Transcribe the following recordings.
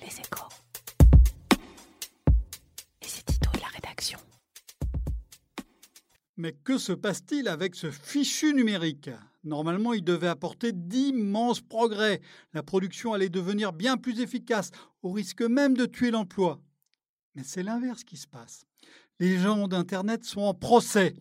Les échos. Et c'est Tito et la rédaction. Mais que se passe-t-il avec ce fichu numérique? Normalement, il devait apporter d'immenses progrès. La production allait devenir bien plus efficace, au risque même de tuer l'emploi. Mais c'est l'inverse qui se passe. Les gens d'Internet sont en procès.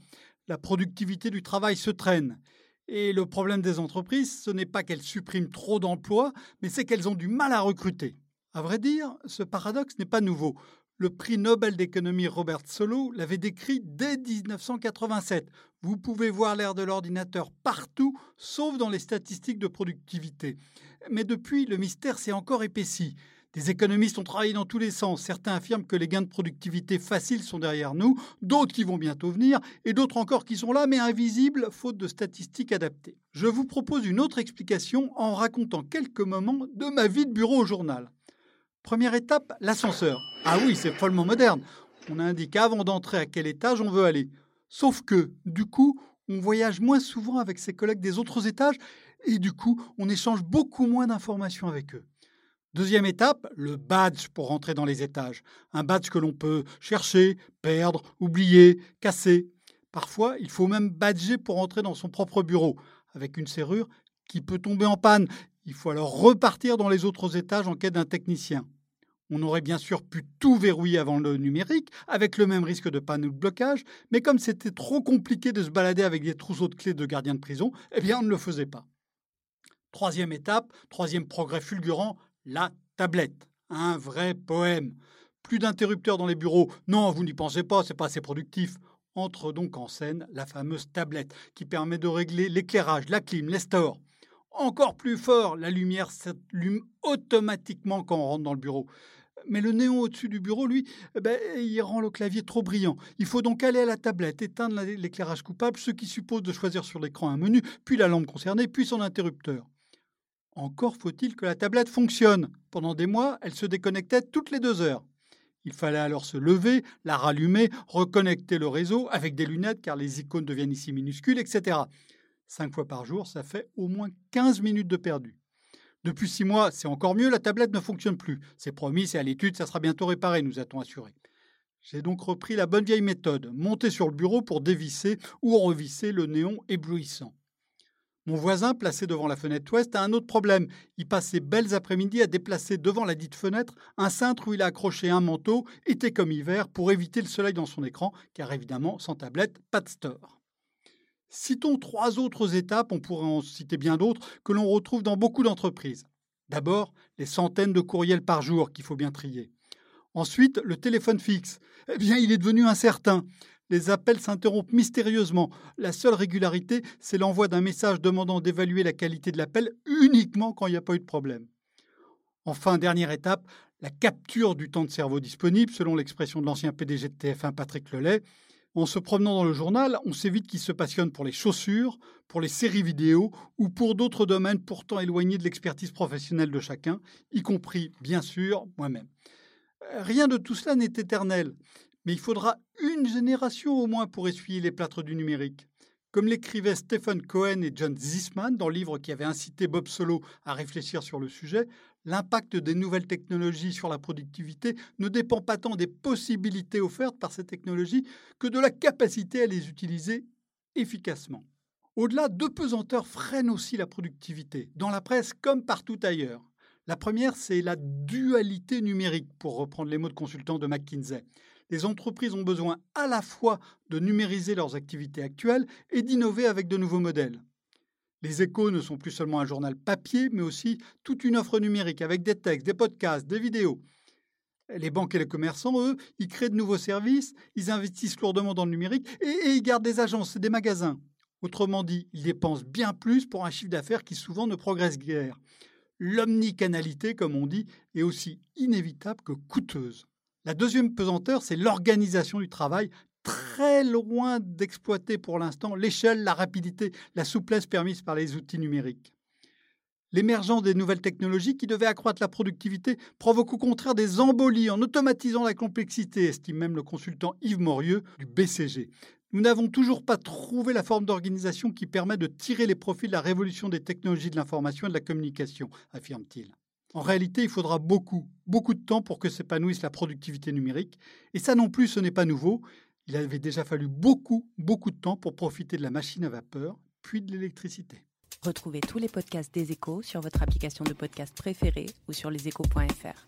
La productivité du travail se traîne. Et le problème des entreprises, ce n'est pas qu'elles suppriment trop d'emplois, mais c'est qu'elles ont du mal à recruter. À vrai dire, ce paradoxe n'est pas nouveau. Le prix Nobel d'économie Robert Solow l'avait décrit dès 1987. Vous pouvez voir l'ère de l'ordinateur partout, sauf dans les statistiques de productivité. Mais depuis, le mystère s'est encore épaissi. Des économistes ont travaillé dans tous les sens. Certains affirment que les gains de productivité faciles sont derrière nous, d'autres qui vont bientôt venir, et d'autres encore qui sont là mais invisibles, faute de statistiques adaptées. Je vous propose une autre explication en racontant quelques moments de ma vie de bureau au journal. Première étape, l'ascenseur. Ah oui, c'est follement moderne. On indique avant d'entrer à quel étage on veut aller. Sauf que, du coup, on voyage moins souvent avec ses collègues des autres étages et du coup, on échange beaucoup moins d'informations avec eux. Deuxième étape, le badge pour rentrer dans les étages. Un badge que l'on peut chercher, perdre, oublier, casser. Parfois, il faut même badger pour entrer dans son propre bureau, avec une serrure qui peut tomber en panne. Il faut alors repartir dans les autres étages en quête d'un technicien. On aurait bien sûr pu tout verrouiller avant le numérique, avec le même risque de panne ou de blocage, mais comme c'était trop compliqué de se balader avec des trousseaux de clés de gardien de prison, eh bien on ne le faisait pas. Troisième étape, troisième progrès fulgurant, la tablette. Un vrai poème. Plus d'interrupteurs dans les bureaux. Non, vous n'y pensez pas, c'est pas assez productif. Entre donc en scène la fameuse tablette qui permet de régler l'éclairage, la clim, les stores. Encore plus fort, la lumière s'allume automatiquement quand on rentre dans le bureau. Mais le néon au-dessus du bureau, lui, eh ben, il rend le clavier trop brillant. Il faut donc aller à la tablette, éteindre l'éclairage coupable, ce qui suppose de choisir sur l'écran un menu, puis la lampe concernée, puis son interrupteur. Encore faut-il que la tablette fonctionne. Pendant des mois, elle se déconnectait toutes les deux heures. Il fallait alors se lever, la rallumer, reconnecter le réseau avec des lunettes car les icônes deviennent ici minuscules, etc. Cinq fois par jour, ça fait au moins 15 minutes de perdu. Depuis six mois, c'est encore mieux, la tablette ne fonctionne plus. C'est promis, c'est à l'étude, ça sera bientôt réparé, nous a-t-on assuré. J'ai donc repris la bonne vieille méthode, monter sur le bureau pour dévisser ou revisser le néon éblouissant. Mon voisin, placé devant la fenêtre ouest, a un autre problème. Il passe ses belles après-midi à déplacer devant la dite fenêtre un cintre où il a accroché un manteau, été comme hiver, pour éviter le soleil dans son écran, car évidemment, sans tablette, pas de store. Citons trois autres étapes, on pourrait en citer bien d'autres, que l'on retrouve dans beaucoup d'entreprises. D'abord, les centaines de courriels par jour qu'il faut bien trier. Ensuite, le téléphone fixe. Eh bien, il est devenu incertain les appels s'interrompent mystérieusement. La seule régularité, c'est l'envoi d'un message demandant d'évaluer la qualité de l'appel uniquement quand il n'y a pas eu de problème. Enfin, dernière étape, la capture du temps de cerveau disponible, selon l'expression de l'ancien PDG de TF1 Patrick Lelay. En se promenant dans le journal, on sait vite qu'il se passionne pour les chaussures, pour les séries vidéo ou pour d'autres domaines pourtant éloignés de l'expertise professionnelle de chacun, y compris, bien sûr, moi-même. Rien de tout cela n'est éternel mais il faudra une génération au moins pour essuyer les plâtres du numérique. Comme l'écrivaient Stephen Cohen et John Zisman dans le livre qui avait incité Bob Solo à réfléchir sur le sujet, l'impact des nouvelles technologies sur la productivité ne dépend pas tant des possibilités offertes par ces technologies que de la capacité à les utiliser efficacement. Au-delà, deux pesanteurs freinent aussi la productivité, dans la presse comme partout ailleurs. La première, c'est la dualité numérique, pour reprendre les mots de consultant de McKinsey les entreprises ont besoin à la fois de numériser leurs activités actuelles et d'innover avec de nouveaux modèles. Les échos ne sont plus seulement un journal papier, mais aussi toute une offre numérique avec des textes, des podcasts, des vidéos. Les banques et les commerçants, eux, ils créent de nouveaux services, ils investissent lourdement dans le numérique et, ils gardent des agences et des magasins. Autrement dit, ils dépensent bien plus pour un chiffre d'affaires qui souvent ne progresse guère. L'omnicanalité, comme on dit, est aussi inévitable que coûteuse. La deuxième pesanteur, c'est l'organisation du travail, très loin d'exploiter pour l'instant l'échelle, la rapidité, la souplesse permise par les outils numériques. L'émergence des nouvelles technologies qui devaient accroître la productivité provoque au contraire des embolies en automatisant la complexité, estime même le consultant Yves Morieux du BCG. Nous n'avons toujours pas trouvé la forme d'organisation qui permet de tirer les profits de la révolution des technologies de l'information et de la communication, affirme-t-il. En réalité, il faudra beaucoup, beaucoup de temps pour que s'épanouisse la productivité numérique. Et ça non plus, ce n'est pas nouveau. Il avait déjà fallu beaucoup, beaucoup de temps pour profiter de la machine à vapeur, puis de l'électricité. Retrouvez tous les podcasts des échos sur votre application de podcast préférée ou sur leséchos.fr.